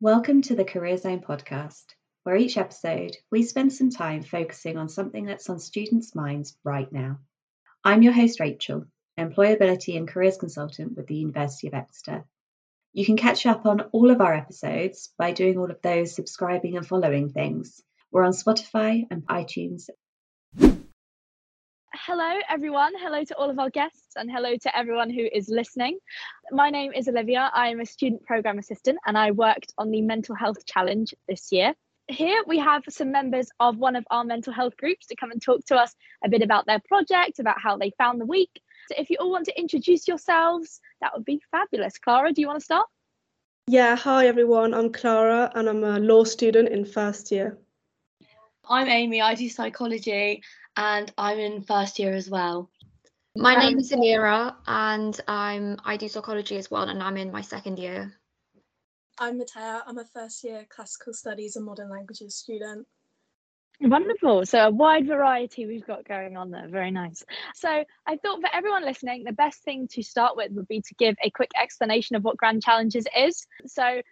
Welcome to the Career Zone podcast, where each episode we spend some time focusing on something that's on students' minds right now. I'm your host, Rachel, Employability and Careers Consultant with the University of Exeter. You can catch up on all of our episodes by doing all of those subscribing and following things. We're on Spotify and iTunes Hello, everyone. Hello to all of our guests, and hello to everyone who is listening. My name is Olivia. I am a student program assistant, and I worked on the mental health challenge this year. Here we have some members of one of our mental health groups to come and talk to us a bit about their project, about how they found the week. So, if you all want to introduce yourselves, that would be fabulous. Clara, do you want to start? Yeah, hi everyone. I'm Clara, and I'm a law student in first year. I'm Aimee. I do psychology and I'm in first year as well. My um, name is Ermira and I'm I do psychology as well and I'm in my second year. I'm Mattea. I'm a first year classical studies and modern languages student. Wonderful. So, a wide variety we've got going on there. Very nice. So, I thought for everyone listening, the best thing to start with would be to give a quick explanation of what Grand Challenges is. So,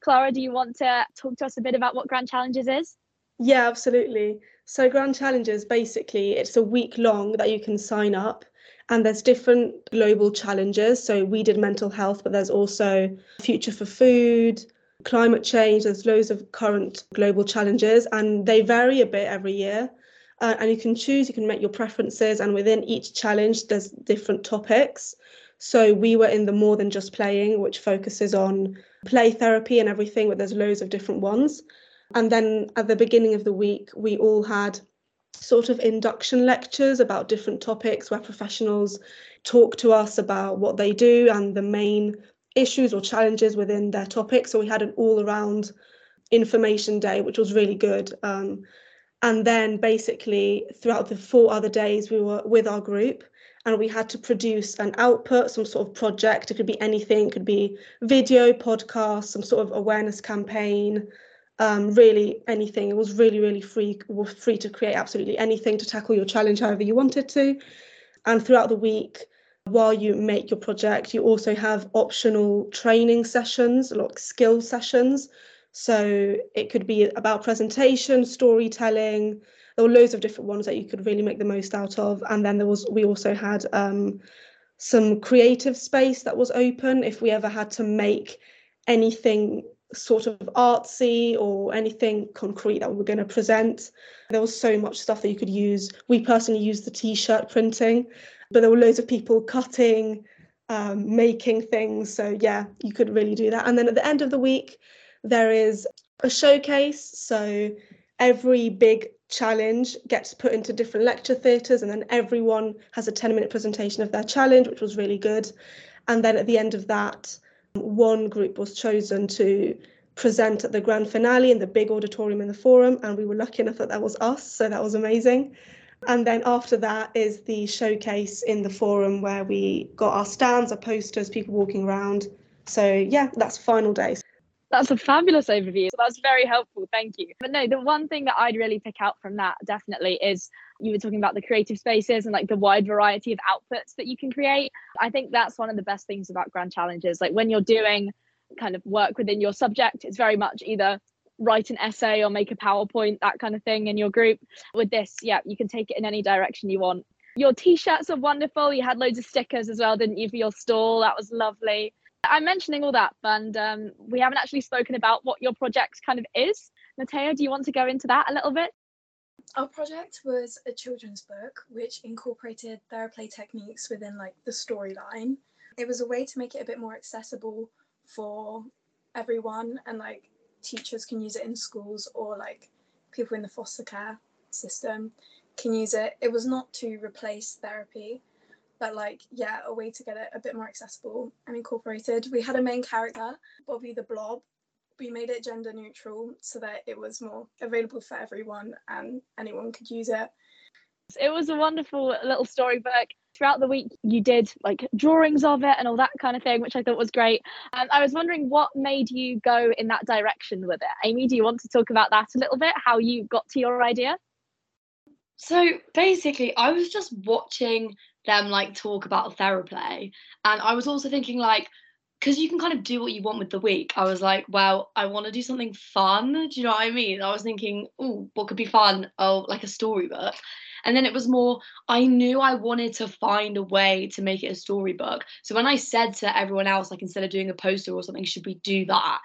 Clara, do you want to talk to us a bit about what Grand Challenges is? Yeah, absolutely. So Grand Challenges basically it's a week long that you can sign up and there's different global challenges. So we did mental health, but there's also future for food, climate change, there's loads of current global challenges and they vary a bit every year. Uh, and you can choose, you can make your preferences, and within each challenge, there's different topics. So we were in the more than just playing, which focuses on play therapy and everything, but there's loads of different ones. And then at the beginning of the week, we all had sort of induction lectures about different topics where professionals talk to us about what they do and the main issues or challenges within their topic. So we had an all around information day, which was really good. Um, and then basically throughout the four other days, we were with our group and we had to produce an output, some sort of project. It could be anything, it could be video, podcast, some sort of awareness campaign, um, really anything. It was really, really free, was free to create absolutely anything to tackle your challenge however you wanted to. And throughout the week, while you make your project, you also have optional training sessions, like skill sessions. So it could be about presentation, storytelling. There were loads of different ones that you could really make the most out of. And then there was we also had um, some creative space that was open if we ever had to make anything sort of artsy or anything concrete that we were going to present. There was so much stuff that you could use. We personally used the t-shirt printing, but there were loads of people cutting, um, making things. So yeah, you could really do that. And then at the end of the week, there is a showcase. So every big challenge gets put into different lecture theatres and then everyone has a 10 minute presentation of their challenge, which was really good. And then at the end of that, one group was chosen to present at the grand finale in the big auditorium in the forum, and we were lucky enough that that was us, so that was amazing. And then after that is the showcase in the forum where we got our stands, our posters, people walking around. So yeah, that's final day. That's a fabulous overview. That's very helpful. Thank you. But no, the one thing that I'd really pick out from that definitely is you were talking about the creative spaces and like the wide variety of outputs that you can create. I think that's one of the best things about grand challenges. Like when you're doing kind of work within your subject, it's very much either write an essay or make a PowerPoint, that kind of thing in your group. With this, yeah, you can take it in any direction you want. Your t-shirts are wonderful. You had loads of stickers as well, didn't you, for your stall? That was lovely. I'm mentioning all that, and um, we haven't actually spoken about what your project kind of is. Mattea, do you want to go into that a little bit? Our project was a children's book which incorporated theraplay techniques within like the storyline. It was a way to make it a bit more accessible for everyone and like teachers can use it in schools or like people in the foster care system can use it. It was not to replace therapy, but like yeah a way to get it a bit more accessible and incorporated. We had a main character bobby the blob. We made it gender neutral so that it was more available for everyone and anyone could use it. It was a wonderful little storybook throughout the week you did like drawings of it and all that kind of thing which i thought was great. And i was wondering what made you go in that direction with it? Aimee do you want to talk about that a little bit how you got to your idea? So basically i was just watching them like talk about theraplay and i was also thinking like because you can kind of do what you want with the week, I was like, well, I want to do something fun. Do you know what I mean? I was thinking, oh, what could be fun? Oh, like a storybook. And then it was more, I knew I wanted to find a way to make it a storybook. So when I said to everyone else, like instead of doing a poster or something, should we do that?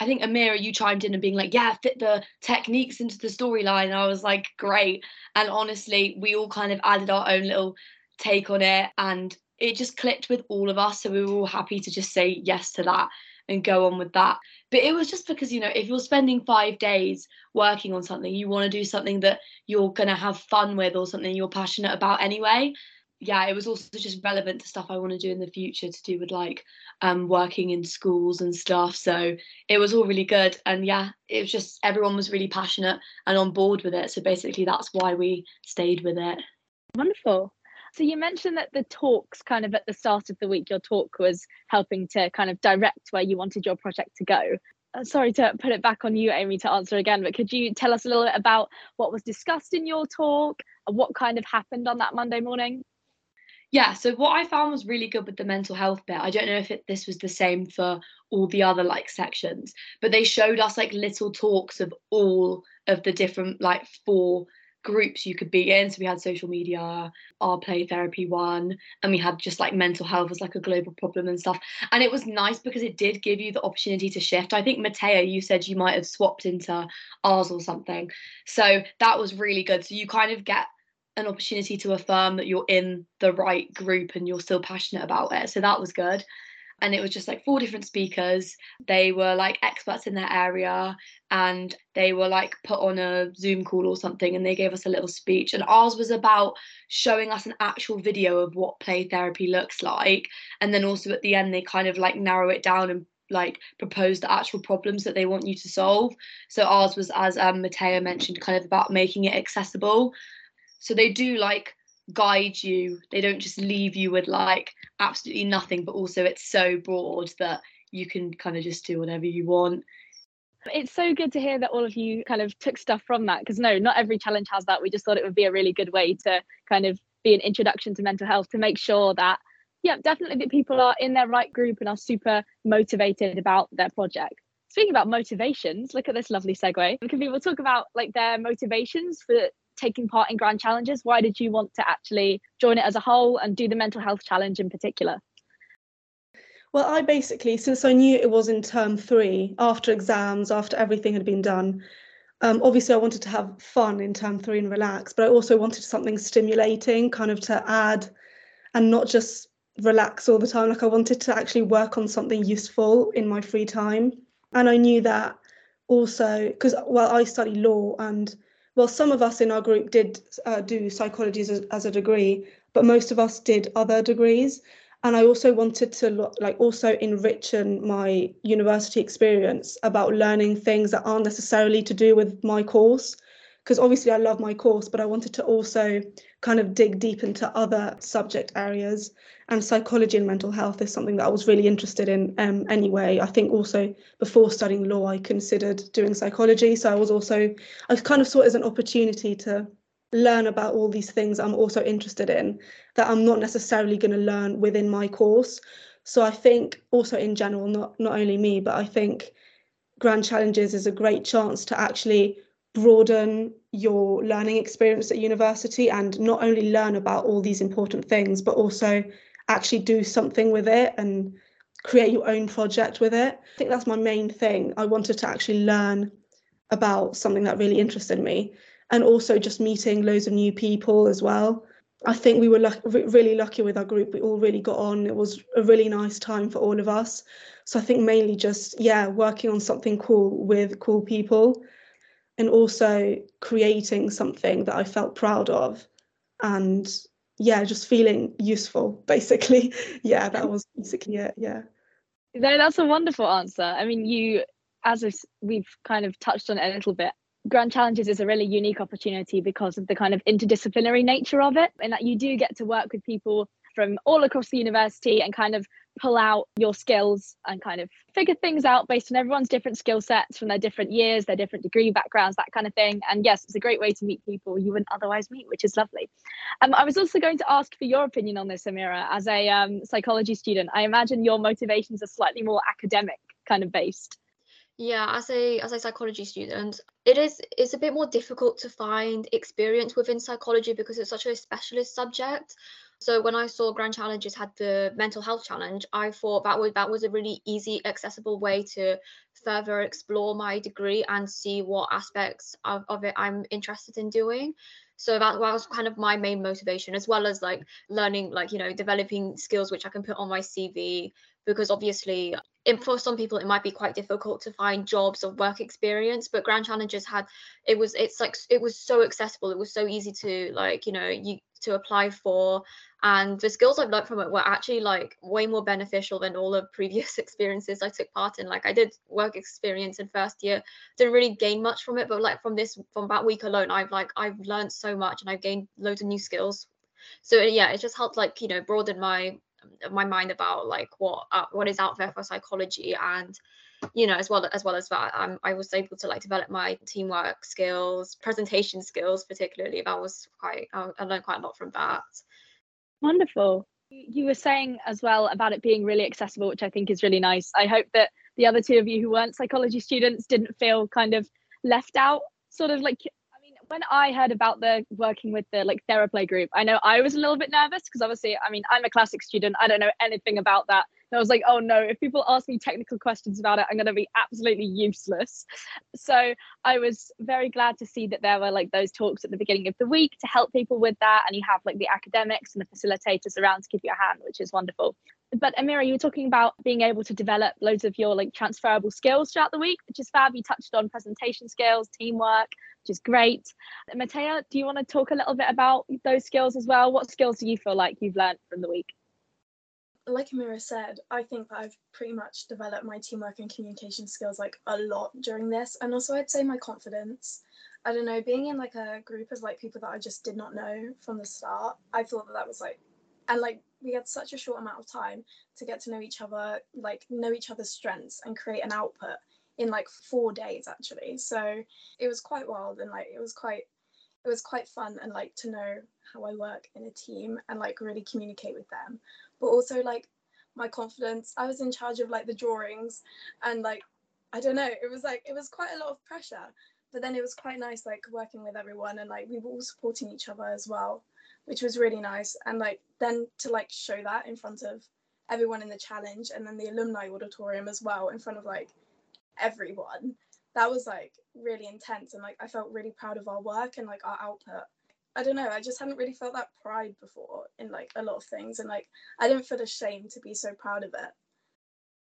I think Ermira, you chimed in and being like, yeah, fit the techniques into the storyline. And I was like, great. And honestly, we all kind of added our own little take on it. And it just clicked with all of us. So we were all happy to just say yes to that and go on with that. But it was just because, you know, if you're spending five days working on something, you want to do something that you're going to have fun with or something you're passionate about anyway. Yeah, it was also just relevant to stuff I want to do in the future to do with like um, working in schools and stuff. So it was all really good. And yeah, it was just everyone was really passionate and on board with it. So basically, that's why we stayed with it. Wonderful. So you mentioned that the talks kind of at the start of the week, your talk was helping to kind of direct where you wanted your project to go. Uh, sorry to put it back on you, Aimee, to answer again, but could you tell us a little bit about what was discussed in your talk and what kind of happened on that Monday morning? Yeah, so what I found was really good with the mental health bit. I don't know if it, this was the same for all the other like sections, but they showed us like little talks of all of the different like four groups you could be in. So we had social media, our play therapy one, and we had just like mental health as like a global problem and stuff. And it was nice because it did give you the opportunity to shift. I think Mattea, you said you might have swapped into ours or something. So that was really good. So you kind of get an opportunity to affirm that you're in the right group and you're still passionate about it. So that was good and it was just like four different speakers. They were like experts in their area and they were like put on a Zoom call or something and they gave us a little speech. And ours was about showing us an actual video of what play therapy looks like. And then also at the end, they kind of like narrow it down and like propose the actual problems that they want you to solve. So ours was, as um, mentioned, kind of about making it accessible. So they do like guide you. They don't just leave you with like absolutely nothing but also it's so broad that you can kind of just do whatever you want. It's so good to hear that all of you kind of took stuff from that because no not every challenge has that. We just thought it would be a really good way to kind of be an introduction to mental health to make sure that yeah definitely that people are in their right group and are super motivated about their project. Speaking about motivations look at this lovely segue. Can people talk about like their motivations for taking part in grand challenges? Why did you want to actually join it as a whole and do the mental health challenge in particular? Well, I basically, since I knew it was in term three, after exams, after everything had been done, um, obviously I wanted to have fun in term three and relax, but I also wanted something stimulating, kind of to add and not just relax all the time. Like I wanted to actually work on something useful in my free time. And I knew that also because, well, I study law and well, some of us in our group did uh, do psychology as, as a degree, but most of us did other degrees. And I also wanted to like also enrich my university experience about learning things that aren't necessarily to do with my course because obviously I love my course, but I wanted to also kind of dig deep into other subject areas. And psychology and mental health is something that I was really interested in um, anyway. I think also before studying law, I considered doing psychology. So I was also, I kind of saw it as an opportunity to learn about all these things I'm also interested in that I'm not necessarily going to learn within my course. So I think also in general, not not only me, but I think Grand Challenges is a great chance to actually broaden your learning experience at university and not only learn about all these important things, but also actually do something with it and create your own project with it. I think that's my main thing. I wanted to actually learn about something that really interested me and also just meeting loads of new people as well. I think we were luck- really lucky with our group. We all really got on. It was a really nice time for all of us. So I think mainly just, yeah, working on something cool with cool people and also creating something that I felt proud of. And yeah just feeling useful basically. Yeah that was basically it yeah. No that's a wonderful answer. I mean you as we've kind of touched on it a little bit grand challenges is a really unique opportunity because of the kind of interdisciplinary nature of it and that you do get to work with people from all across the university and kind of pull out your skills and kind of figure things out based on everyone's different skill sets from their different years, their different degree backgrounds, that kind of thing. And yes, it's a great way to meet people you wouldn't otherwise meet, which is lovely. Um, I was also going to ask for your opinion on this, Ermira, as a um, psychology student. I imagine your motivations are slightly more academic kind of based. Yeah, as a as a psychology student, it is it's a bit more difficult to find experience within psychology because it's such a specialist subject. So when I saw Grand Challenges had the mental health challenge, I thought that was that was a really easy, accessible way to further explore my degree and see what aspects of, of it I'm interested in doing. So that, was kind of my main motivation, as well as like learning, like you know, developing skills which I can put on my CV. Because obviously, in, for some people, it might be quite difficult to find jobs or work experience. But Grand Challenges had it was it's like it was so accessible. It was so easy to like you know you to apply for and the skills i've learned from it were actually like way more beneficial than all the previous experiences i took part in. Like i did work experience in first year didn't really gain much from it but like from this from that week alone i've like i've learned so much and i've gained loads of new skills. So yeah it just helped like you know broaden my my mind about like what uh, what is out there for psychology and you know as well as well as that um, i was able to like develop my teamwork skills presentation skills particularly that was quite uh, i learned quite a lot from that Wonderful. You were saying as well about it being really accessible, which I think is really nice. I hope that the other two of you who weren't psychology students didn't feel kind of left out, sort of like I mean, when I heard about the working with the like Theraplay group, I know I was a little bit nervous because obviously, I mean, I'm a classic student. I don't know anything about that. And I was like, oh no, if people ask me technical questions about it, I'm going to be absolutely useless. So I was very glad to see that there were like those talks at the beginning of the week to help people with that. And you have like the academics and the facilitators around to give you a hand, which is wonderful. But Ermira, you were talking about being able to develop loads of your like transferable skills throughout the week, which is fab. You touched on presentation skills, teamwork, which is great. Mattea, do you want to talk a little bit about those skills as well? What skills do you feel like you've learned from the week? Like Ermira said, I think that I've pretty much developed my teamwork and communication skills like a lot during this. And also I'd say my confidence. I don't know, being in like a group of like people that I just did not know from the start, I thought that that was like, and like we had such a short amount of time to get to know each other, like know each other's strengths and create an output in like four days actually. So it was quite wild and like it was quite it was quite fun and like to know how I work in a team and like really communicate with them but also like my confidence. I was in charge of like the drawings and like I don't know, it was like it was quite a lot of pressure. But then it was quite nice like working with everyone and like we were all supporting each other as well, which was really nice. And like then to like show that in front of everyone in the challenge and then the alumni auditorium as well in front of like everyone. That was like really intense and like I felt really proud of our work and like our output I don't know, I just hadn't really felt that pride before in like a lot of things and like I didn't feel ashamed to be so proud of it.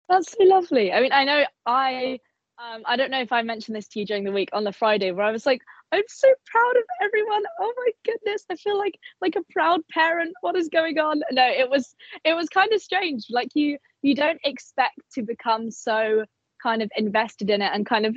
That's so lovely. I mean, I know I um I don't know if I mentioned this to you during the week on the Friday where I was like, I'm so proud of everyone. Oh my goodness. I feel like like a proud parent. What is going on? No, it was it was kind of strange. Like you you don't expect to become so kind of invested in it and kind of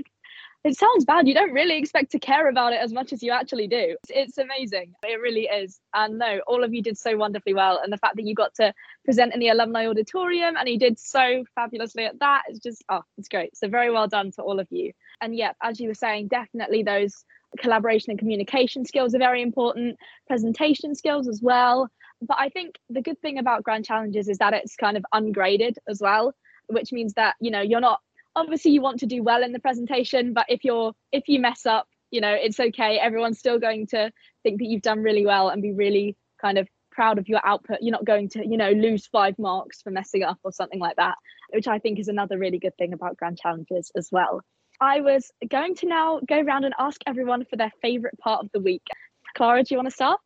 it sounds bad. You don't really expect to care about it as much as you actually do. It's, it's, amazing. It really is. And no, all of you did so wonderfully well. And the fact that you got to present in the alumni auditorium and you did so fabulously at that is just, oh, it's great. So very well done to all of you. And yeah, as you were saying, definitely those collaboration and communication skills are very important, presentation skills as well. But I think the good thing about Grand Challenges is that it's kind of ungraded as well, which means that, you know, you're not obviously you want to do well in the presentation but if you're if you mess up you know it's okay. Everyone's still going to think that you've done really well and be really kind of proud of your output. You're not going to you know lose five marks for messing up or something like that which i think is another really good thing about grand challenges as well. I was going to now go around and ask everyone for their favorite part of the week. Clara do you want to start?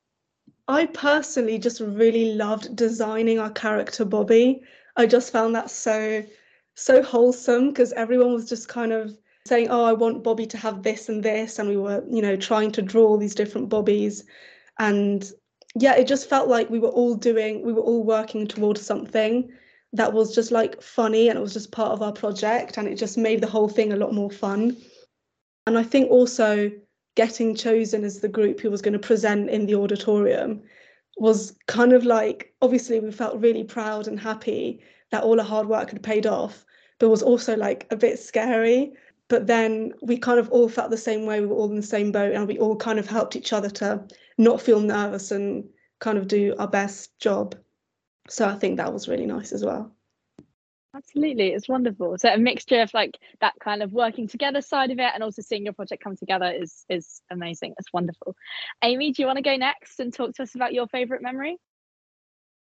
I personally just really loved designing our character bobby. I just found that so so wholesome because everyone was just kind of saying, "Oh, I want Bobby to have this and this," and we were, you know, trying to draw these different Bobbies, and yeah, it just felt like we were all doing, we were all working towards something that was just like funny, and it was just part of our project, and it just made the whole thing a lot more fun. And I think also getting chosen as the group who was going to present in the auditorium was kind of like obviously we felt really proud and happy that all the hard work had paid off, but was also like a bit scary. But then we kind of all felt the same way. We were all in the same boat and we all kind of helped each other to not feel nervous and kind of do our best job. So I think that was really nice as well. Absolutely, it's wonderful. So a mixture of like that kind of working together side of it, and also seeing your project come together is is amazing. It's wonderful. Aimee, do you want to go next and talk to us about your favorite memory?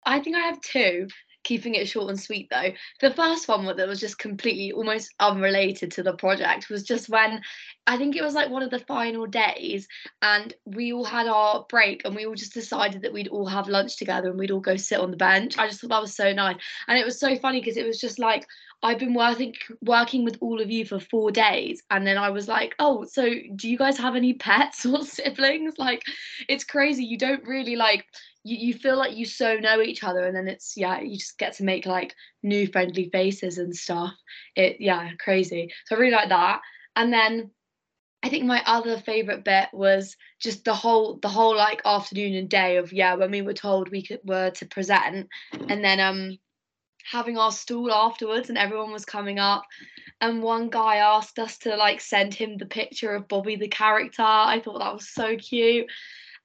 I think I have two keeping it short and sweet though. The first one that was just completely almost unrelated to the project was just when I think it was like one of the final days and we all had our break and we all just decided that we'd all have lunch together and we'd all go sit on the bench. I just thought that was so nice. And it was so funny because it was just like I've been working working with all of you for four days, and then I was like, oh, so do you guys have any pets or siblings? Like, it's crazy. You don't really like you, you feel like you so know each other and then it's yeah you just get to make like new friendly faces and stuff. It yeah crazy. So i really like that. And then i think my other favorite bit was just the whole the whole like afternoon and day of yeah when we were told we could were to present. And then um having our stool afterwards and everyone was coming up. And one guy asked us to like send him the picture of bobby the character. I thought that was so cute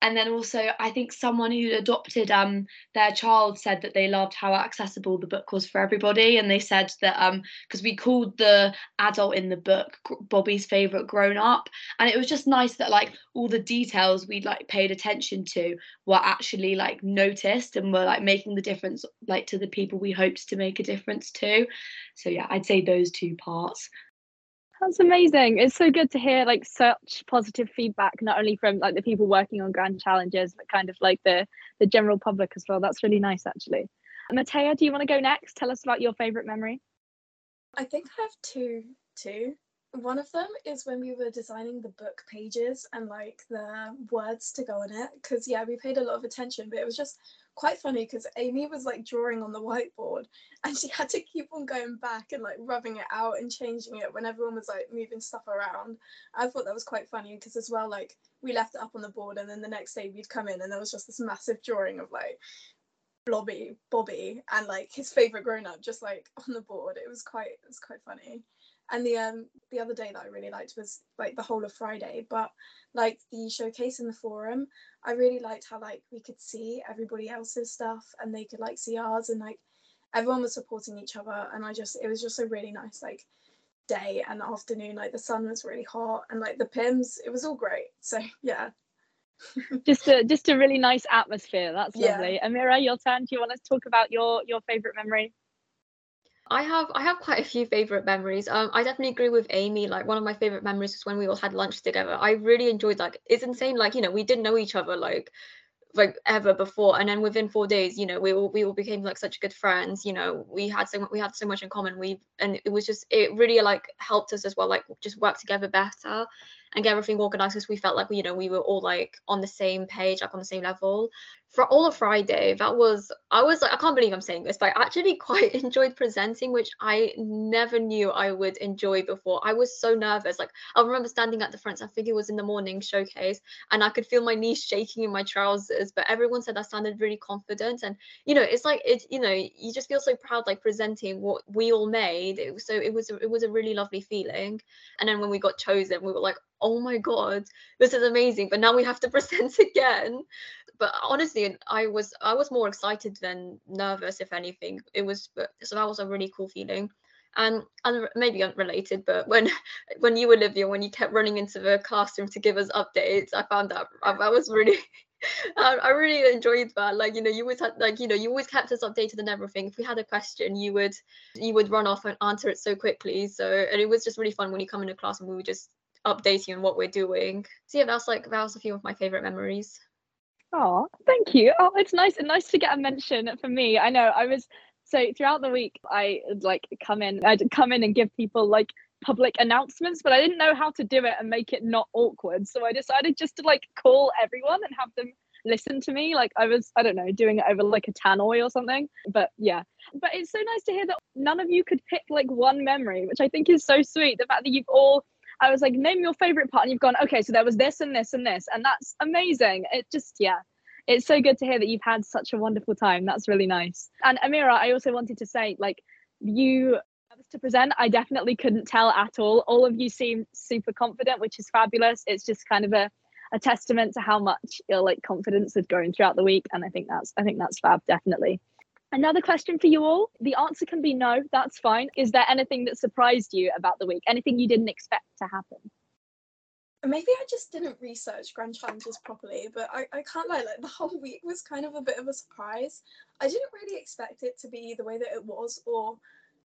and then also i think someone who adopted um their child said that they loved how accessible the book was for everybody. And they said that um because we called the adult in the book bobby's favorite grown up. And it was just nice that like all the details we like paid attention to were actually like noticed and were like making the difference like to the people we hoped to make a difference to. So yeah i'd say those two parts that's amazing. It's so good to hear like such positive feedback, not only from like the people working on grand challenges, but kind of like the the general public as well. That's really nice, actually. Mattea, do you want to go next? Tell us about your favorite memory. I think I have two too. One of them is when we were designing the book pages and like the words to go on it. Because yeah, we paid a lot of attention, but it was just quite funny because Aimee was like drawing on the whiteboard and she had to keep on going back and like rubbing it out and changing it when everyone was like moving stuff around. I thought that was quite funny because as well like we left it up on the board and then the next day we'd come in and there was just this massive drawing of like Blobby, Bobby and like his favorite grown up just like on the board. It was quite it was quite funny and the um the other day that I really liked was like the whole of Friday but like the showcase in the forum I really liked how like we could see everybody else's stuff and they could like see ours and like everyone was supporting each other. And I just it was just a really nice like day and afternoon like the sun was really hot and like the Pimm's it was all great. So yeah. Just a just a really nice atmosphere. That's lovely. Yeah. Ermira your turn. Do you want to talk about your your favorite memory I have I have quite a few favorite memories. Um, I definitely agree with Aimee. Like one of my favorite memories was when we all had lunch together. I really enjoyed like it's insane. Like you know we didn't know each other like like ever before, and then within four days, you know we all we all became like such good friends. You know we had so we had so much in common. We and it was just it really like helped us as well. Like just work together better and get everything organized because we felt like you know we were all like on the same page like on the same level for all of Friday, that was I was like I can't believe I'm saying this, but I actually quite enjoyed presenting, which I never knew I would enjoy before. I was so nervous. Like I remember standing at the front, I think it was in the morning showcase, and I could feel my knees shaking in my trousers. But everyone said I sounded really confident, and you know, it's like it. You know, you just feel so proud, like presenting what we all made. It so it was it was a really lovely feeling. And then when we got chosen, we were like, oh my god, this is amazing. But now we have to present again. But honestly i was i was more excited than nervous if anything. It was so that was a really cool feeling. And and maybe unrelated but when when you were olivia when you kept running into the classroom to give us updates i found that I was really I, I really enjoyed that. Like you know you always had like you know you always kept us updated and everything. If we had a question you would you would run off and answer it so quickly. So and it was just really fun when you come into class and we would just update you on what we're doing so yeah that's like that was a few of my favorite memories Oh, thank you. Oh, it's nice and nice to get a mention for me. I know I was so throughout the week I like come in I'd come in and give people like public announcements, but I didn't know how to do it and make it not awkward. So I decided just to like call everyone and have them listen to me. Like I was, I don't know, doing it over like a tannoy or something. But yeah. But it's so nice to hear that none of you could pick like one memory, which I think is so sweet. The fact that you've all I was like, name your favorite part, and you've gone, okay, so there was this and this and this, and that's amazing. It just, yeah, it's so good to hear that you've had such a wonderful time. That's really nice. And Ermira, I also wanted to say, like, you to present. I definitely couldn't tell at all. All of you seem super confident, which is fabulous. It's just kind of a, a testament to how much your like confidence has grown throughout the week. And I think that's I think that's fab, definitely. Another question for you all. The answer can be no, that's fine. Is there anything that surprised you about the week? Anything you didn't expect to happen? maybe I just didn't research grand challenges properly, but I, I can't lie, like the whole week was kind of a bit of a surprise. I didn't really expect it to be the way that it was or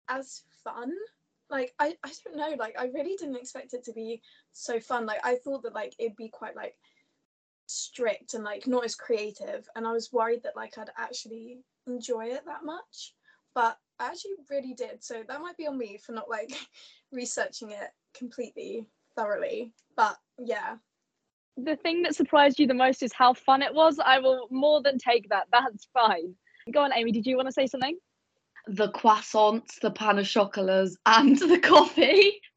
as fun. Like I, I don't know, like I really didn't expect it to be so fun. Like I thought that like it'd be quite like strict and like not as creative and I was worried that like I'd actually enjoy it that much. But I actually really did. So that might be on me for not like researching it completely thoroughly. But yeah. The thing that surprised you the most is how fun it was. I will more than take that. That's fine. Go on, Aimee. Did you want to say something? The croissants, the pain au chocolats, and the coffee.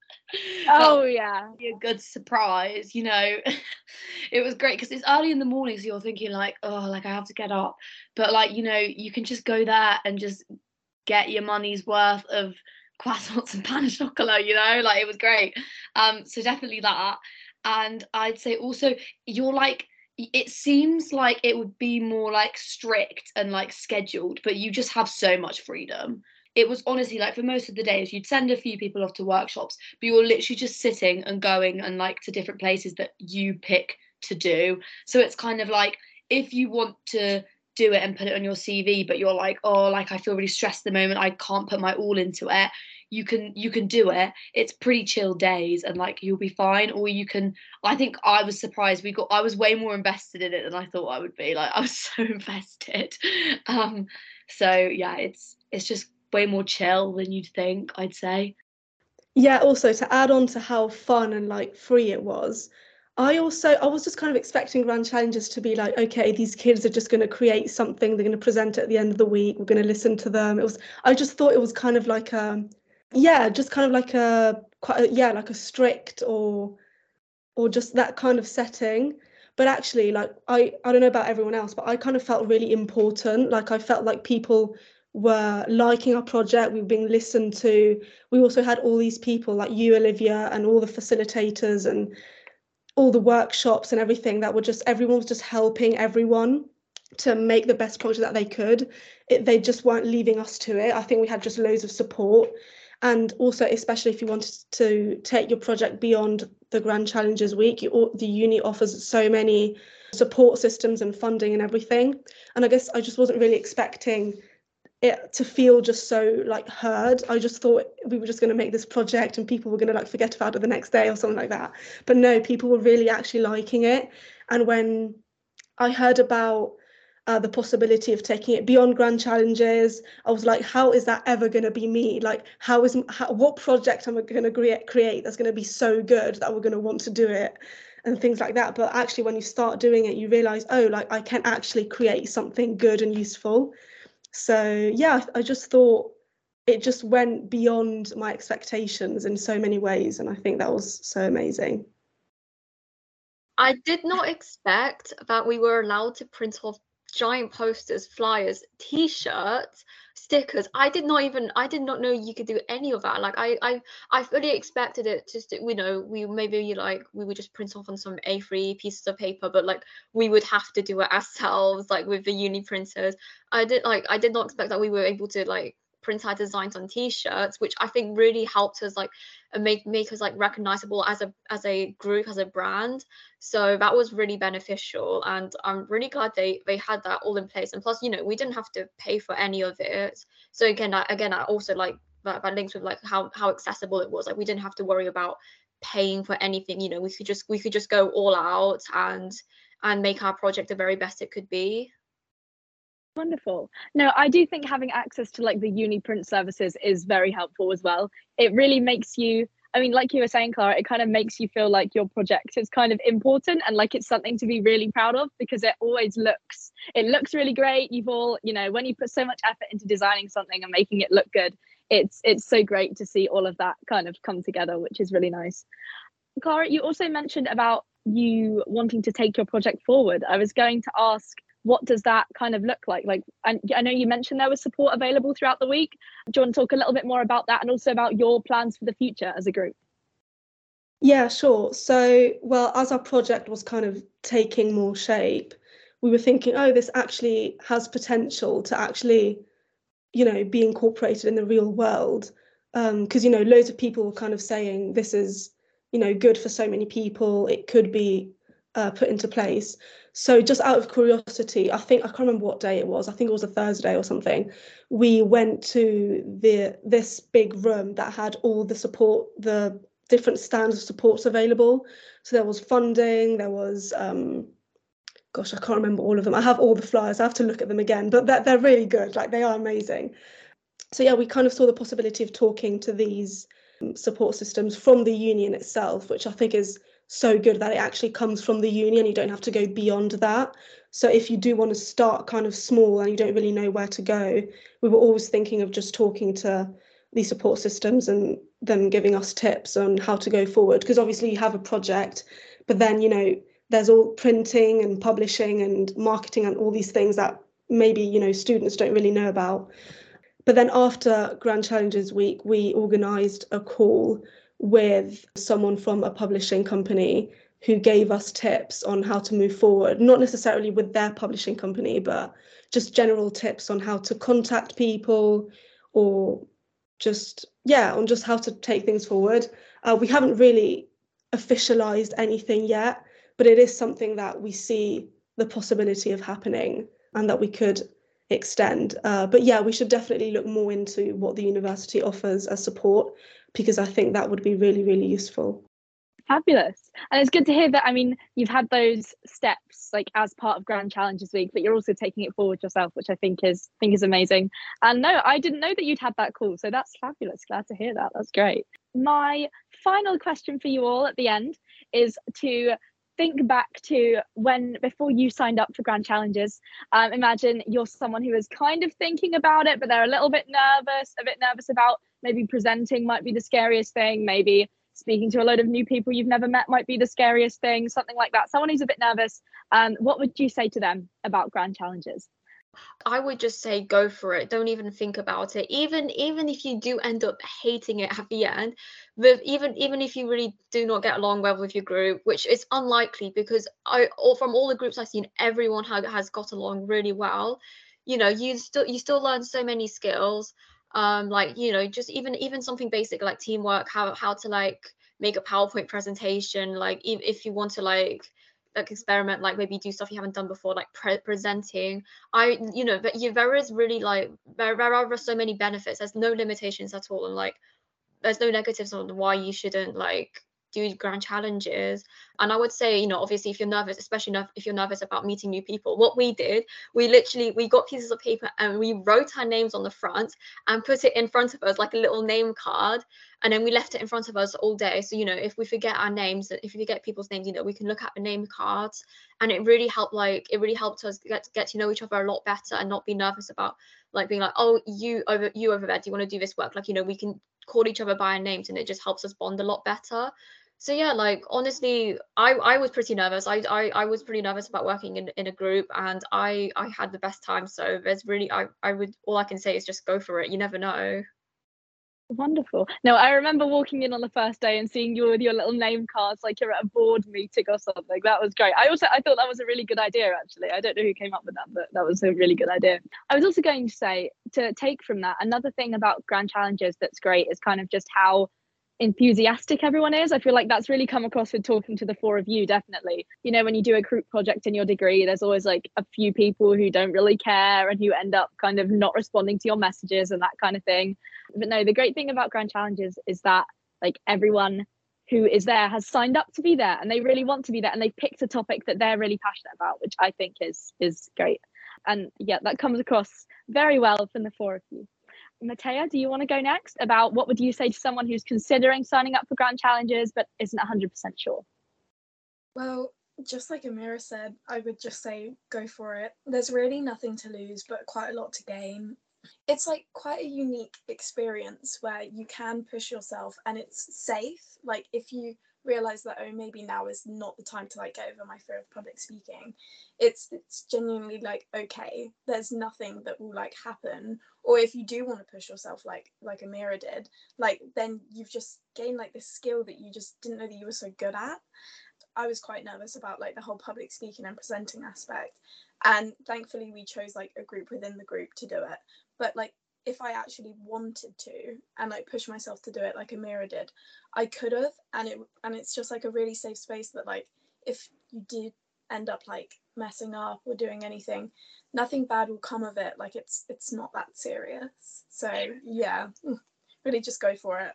Oh yeah, a good surprise. You know, it was great because it's early in the morning, so you're thinking like, oh, like I have to get up, but like you know, you can just go there and just get your money's worth of croissants and pain au chocolat, you know, like it was great. Um, so definitely that. And I'd say also you're like it seems like it would be more like strict and like scheduled, but you just have so much freedom. It was honestly like for most of the days, you'd send a few people off to workshops, but you're literally just sitting and going and like to different places that you pick to do. So it's kind of like if you want to do it and put it on your CV, but you're like, oh, like I feel really stressed at the moment, I can't put my all into it you can you can do it. It's pretty chill days and like you'll be fine. Or you can i think i was surprised we got i was way more invested in it than i thought i would be. Like i was so invested. Um so yeah it's it's just way more chill than you'd think i'd say yeah also to add on to how fun and like free it was I also I was just kind of expecting grand challenges to be like, okay, these kids are just going to create something. They're going to present it at the end of the week. We're going to listen to them. It was I just thought it was kind of like a yeah just kind of like a quite a, yeah like a strict or or just that kind of setting but actually like i i don't know about everyone else but i kind of felt really important like i felt like people were liking our project. We were being listened to. We also had all these people like you olivia and all the facilitators and all the workshops and everything that were just everyone was just helping everyone to make the best project that they could. It, they just weren't leaving us to it. I think we had just loads of support. And also especially if you wanted to take your project beyond the grand challenges week you, the uni offers so many support systems and funding and everything. And i guess i just wasn't really expecting it to feel just so like heard i just thought we were just going to make this project and people were going to like forget about it the next day or something like that but no people were really actually liking it and when i heard about uh, the possibility of taking it beyond grand challenges. I was like, how is that ever going to be me? Like, how is how, what project am I going to create, create that's going to be so good that we're going to want to do it and things like that. But actually, when you start doing it, you realize, oh, like I can actually create something good and useful. So yeah, I just thought it just went beyond my expectations in so many ways, and I think that was so amazing. I did not expect that we were allowed to print off giant posters, flyers, t-shirts, stickers. I did not even I did not know you could do any of that. Like I I I fully expected it just you know, we maybe like we would just print off on some A3 pieces of paper, but like we would have to do it ourselves, like with the uni printers. I did like I did not expect that we were able to like print our designs on t-shirts which i think really helped us like uh, make make us like recognizable as a as a group as a brand. So that was really beneficial and i'm really glad they they had that all in place. And plus you know we didn't have to pay for any of it. So again I, again i also like that, that links with like how how accessible it was. Like we didn't have to worry about paying for anything. You know we could just we could just go all out and and make our project the very best it could be Wonderful. No, I do think having access to like the uni print services is very helpful as well. It really makes you, I mean, like you were saying, Clara, it kind of makes you feel like your project is kind of important and like it's something to be really proud of because it always looks, it looks really great. You've all, you know, when you put so much effort into designing something and making it look good, it's it's so great to see all of that kind of come together, which is really nice. Clara, you also mentioned about you wanting to take your project forward. I was going to ask what does that kind of look like? Like and i know you mentioned there was support available throughout the week. Do you want to talk a little bit more about that and also about your plans for the future as a group? Yeah sure. So well as our project was kind of taking more shape we were thinking oh this actually has potential to actually you know be incorporated in the real world. Because um, you know loads of people were kind of saying this is you know good for so many people. It could be uh, put into place so just out of curiosity i think i can't remember what day it was i think it was a thursday or something we went to the this big room that had all the support the different stands of supports available. So there was funding there was um, gosh i can't remember all of them. I have all the flyers i have to look at them again but they're, they're really good like they are amazing. So yeah we kind of saw the possibility of talking to these support systems from the union itself, which I think is so good that it actually comes from the union. You don't have to go beyond that. So if you do want to start kind of small and you don't really know where to go, we were always thinking of just talking to these support systems and them giving us tips on how to go forward. Because obviously you have a project, but then you know there's all printing and publishing and marketing and all these things that maybe you know students don't really know about. But then after Grand Challenges Week, we organised a call with someone from a publishing company who gave us tips on how to move forward, not necessarily with their publishing company, but just general tips on how to contact people or just, yeah, on just how to take things forward. Uh, we haven't really officialized anything yet, but it is something that we see the possibility of happening and that we could extend. Uh, but yeah, we should definitely look more into what the university offers as support because I think that would be really, really useful. Fabulous. And it's good to hear that. I mean, you've had those steps like as part of Grand Challenges Week, but you're also taking it forward yourself, which I think is think is amazing. And no, I didn't know that you'd had that call. So that's fabulous. Glad to hear that. That's great. My final question for you all at the end is to think back to when before you signed up for grand challenges um, imagine you're someone who is kind of thinking about it but they're a little bit nervous a bit nervous about maybe presenting might be the scariest thing maybe speaking to a load of new people you've never met might be the scariest thing something like that. Someone who's a bit nervous um, what would you say to them about grand challenges I would just say go for it. Don't even think about it. Even even if you do end up hating it at the end, with even even if you really do not get along well with your group, which is unlikely because I or from all the groups I've seen, everyone ha- has got along really well. You know, you still you still learn so many skills. Um, like you know, just even even something basic like teamwork, how how to like make a PowerPoint presentation, like if, if you want to like like experiment like maybe do stuff you haven't done before like pre- presenting. I you know but you there is really like there, there are so many benefits. There's no limitations at all and like there's no negatives on why you shouldn't like do grand challenges. And i would say you know obviously if you're nervous especially if you're nervous about meeting new people what we did we literally we got pieces of paper and we wrote our names on the front and put it in front of us like a little name card and then we left it in front of us all day. So you know if we forget our names if we forget people's names you know we can look at the name cards. And it really helped like it really helped us get get to know each other a lot better and not be nervous about like being like oh you over you over there do you want to do this work? Like you know we can call each other by our names and it just helps us bond a lot better. So yeah like honestly i i was pretty nervous. I, I i was pretty nervous about working in, in a group and i i had the best time. So there's really i i would all i can say is just go for it. You never know Wonderful. No, I remember walking in on the first day and seeing you with your little name cards, like you're at a board meeting or something. That was great. I also I thought that was a really good idea. Actually, I don't know who came up with that, but that was a really good idea. I was also going to say to take from that another thing about grand challenges that's great is kind of just how enthusiastic everyone is. I feel like that's really come across with talking to the four of you, definitely. You know, when you do a group project in your degree, there's always like a few people who don't really care and who end up kind of not responding to your messages and that kind of thing. But no, the great thing about Grand Challenges is that like everyone who is there has signed up to be there and they really want to be there and they've picked a topic that they're really passionate about, which I think is is great. And yeah, that comes across very well from the four of you. Mattea, do you want to go next about what would you say to someone who's considering signing up for grand challenges but isn't 100% sure? Well, just like Ermira said, I would just say go for it. There's really nothing to lose, but quite a lot to gain. It's like quite a unique experience where you can push yourself and it's safe. Like if you realize that oh maybe now is not the time to like get over my fear of public speaking. It's it's genuinely like okay there's nothing that will like happen. Or if you do want to push yourself like like Ermira did like then you've just gained like this skill that you just didn't know that you were so good at. I was quite nervous about like the whole public speaking and presenting aspect. And thankfully we chose like a group within the group to do it. But like if I actually wanted to and like push myself to do it like Ermira did, I could have. And it and it's just like a really safe space that like if you did end up like messing up or doing anything, nothing bad will come of it. Like it's it's not that serious. So yeah, really just go for it.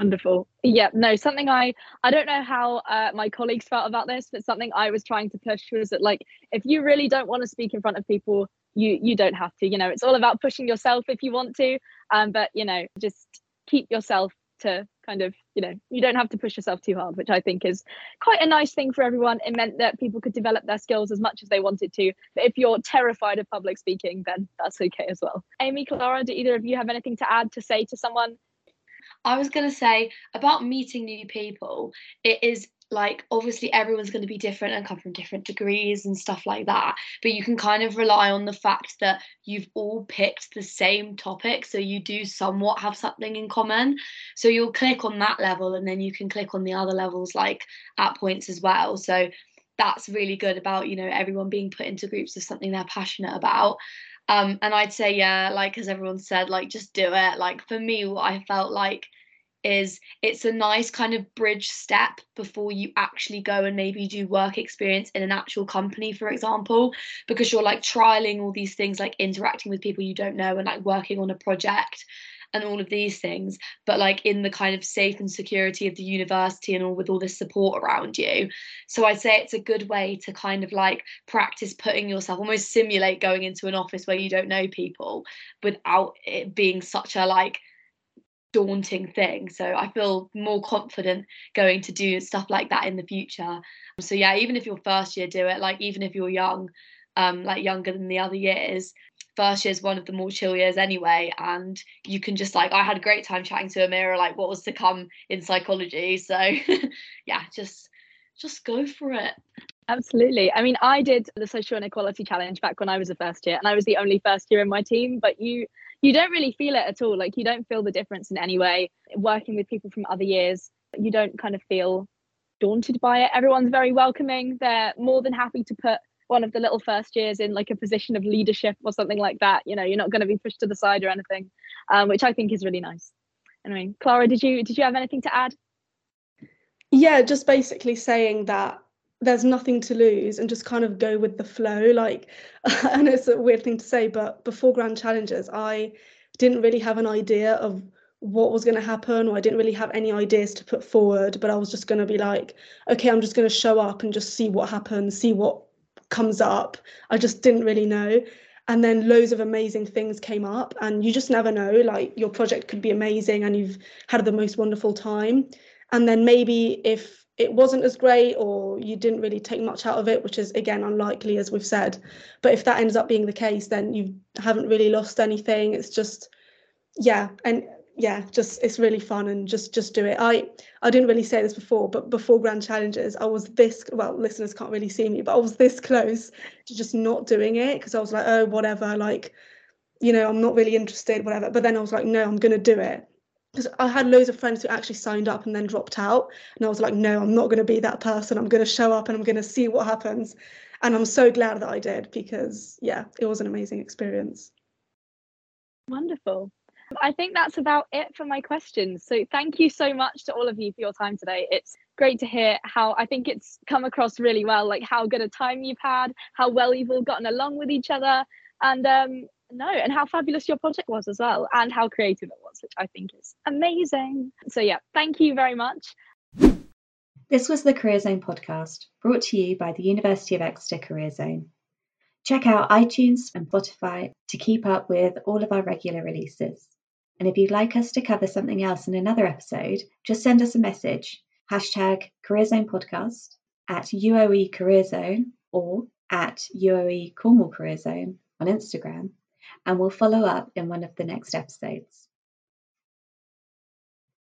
Wonderful. Yeah, no, something I I don't know how uh, my colleagues felt about this, but something I was trying to push was that like if you really don't want to speak in front of people, you you don't have to you know it's all about pushing yourself if you want to um but you know just keep yourself to kind of you know you don't have to push yourself too hard which i think is quite a nice thing for everyone. It meant that people could develop their skills as much as they wanted to but if you're terrified of public speaking then that's okay as well. Aimee clara do either of you have anything to add to say to someone? I was going to say about meeting new people, it is like obviously everyone's going to be different and come from different degrees and stuff like that but you can kind of rely on the fact that you've all picked the same topic so you do somewhat have something in common. So you'll click on that level and then you can click on the other levels like at points as well. So that's really good about you know everyone being put into groups of something they're passionate about. Um and i'd say yeah like as everyone said like just do it. Like for me what i felt like is it's a nice kind of bridge step before you actually go and maybe do work experience in an actual company for example because you're like trialing all these things like interacting with people you don't know and like working on a project and all of these things but like in the kind of safe and security of the university and all with all this support around you. So i'd say it's a good way to kind of like practice putting yourself almost simulate going into an office where you don't know people without it being such a like daunting thing. So I feel more confident going to do stuff like that in the future. So yeah, even if you're first year, do it. Like even if you're young, um, like younger than the other years. First year is one of the more chill years anyway, and you can just like I had a great time chatting to Ermira like what was to come in psychology. So yeah, just just go for it. Absolutely. I mean, I did the social inequality challenge back when I was a first year, and I was the only first year in my team. But you you don't really feel it at all. Like you don't feel the difference in any way. Working with people from other years, you don't kind of feel daunted by it. Everyone's very welcoming. They're more than happy to put one of the little first years in like a position of leadership or something like that. You know, you're not going to be pushed to the side or anything, um, which I think is really nice. Anyway, Clara, did you did you have anything to add? Yeah, just basically saying that there's nothing to lose and just kind of go with the flow like and it's a weird thing to say but before grand challenges i didn't really have an idea of what was going to happen or i didn't really have any ideas to put forward but i was just going to be like okay i'm just going to show up and just see what happens see what comes up. I just didn't really know. And then loads of amazing things came up and you just never know like your project could be amazing and you've had the most wonderful time. And then maybe if it wasn't as great or you didn't really take much out of it which is again unlikely as we've said. But if that ends up being the case then you haven't really lost anything. It's just yeah and yeah just it's really fun and just just do it. I i didn't really say this before but before grand challenges i was this well listeners can't really see me but i was this close to just not doing it because i was like oh whatever like you know i'm not really interested whatever. But then i was like no i'm going to do it because I had loads of friends who actually signed up and then dropped out. And I was like, no, I'm not going to be that person. I'm going to show up and I'm going to see what happens. And I'm so glad that I did because, yeah, it was an amazing experience. Wonderful. I think that's about it for my questions. So thank you so much to all of you for your time today. It's great to hear how I think it's come across really well, like how good a time you've had, how well you've all gotten along with each other. And um, no, and how fabulous your project was as well, and how creative it was, which I think is amazing. So, yeah, thank you very much. This was the Career Zone podcast, brought to you by the University of Exeter Career Zone. Check out iTunes and Spotify to keep up with all of our regular releases. And if you'd like us to cover something else in another episode, just send us a message hashtag Career Zone Podcast at UOE Career Zone or at UOE Cornwall Career Zone on Instagram and we'll follow up in one of the next episodes.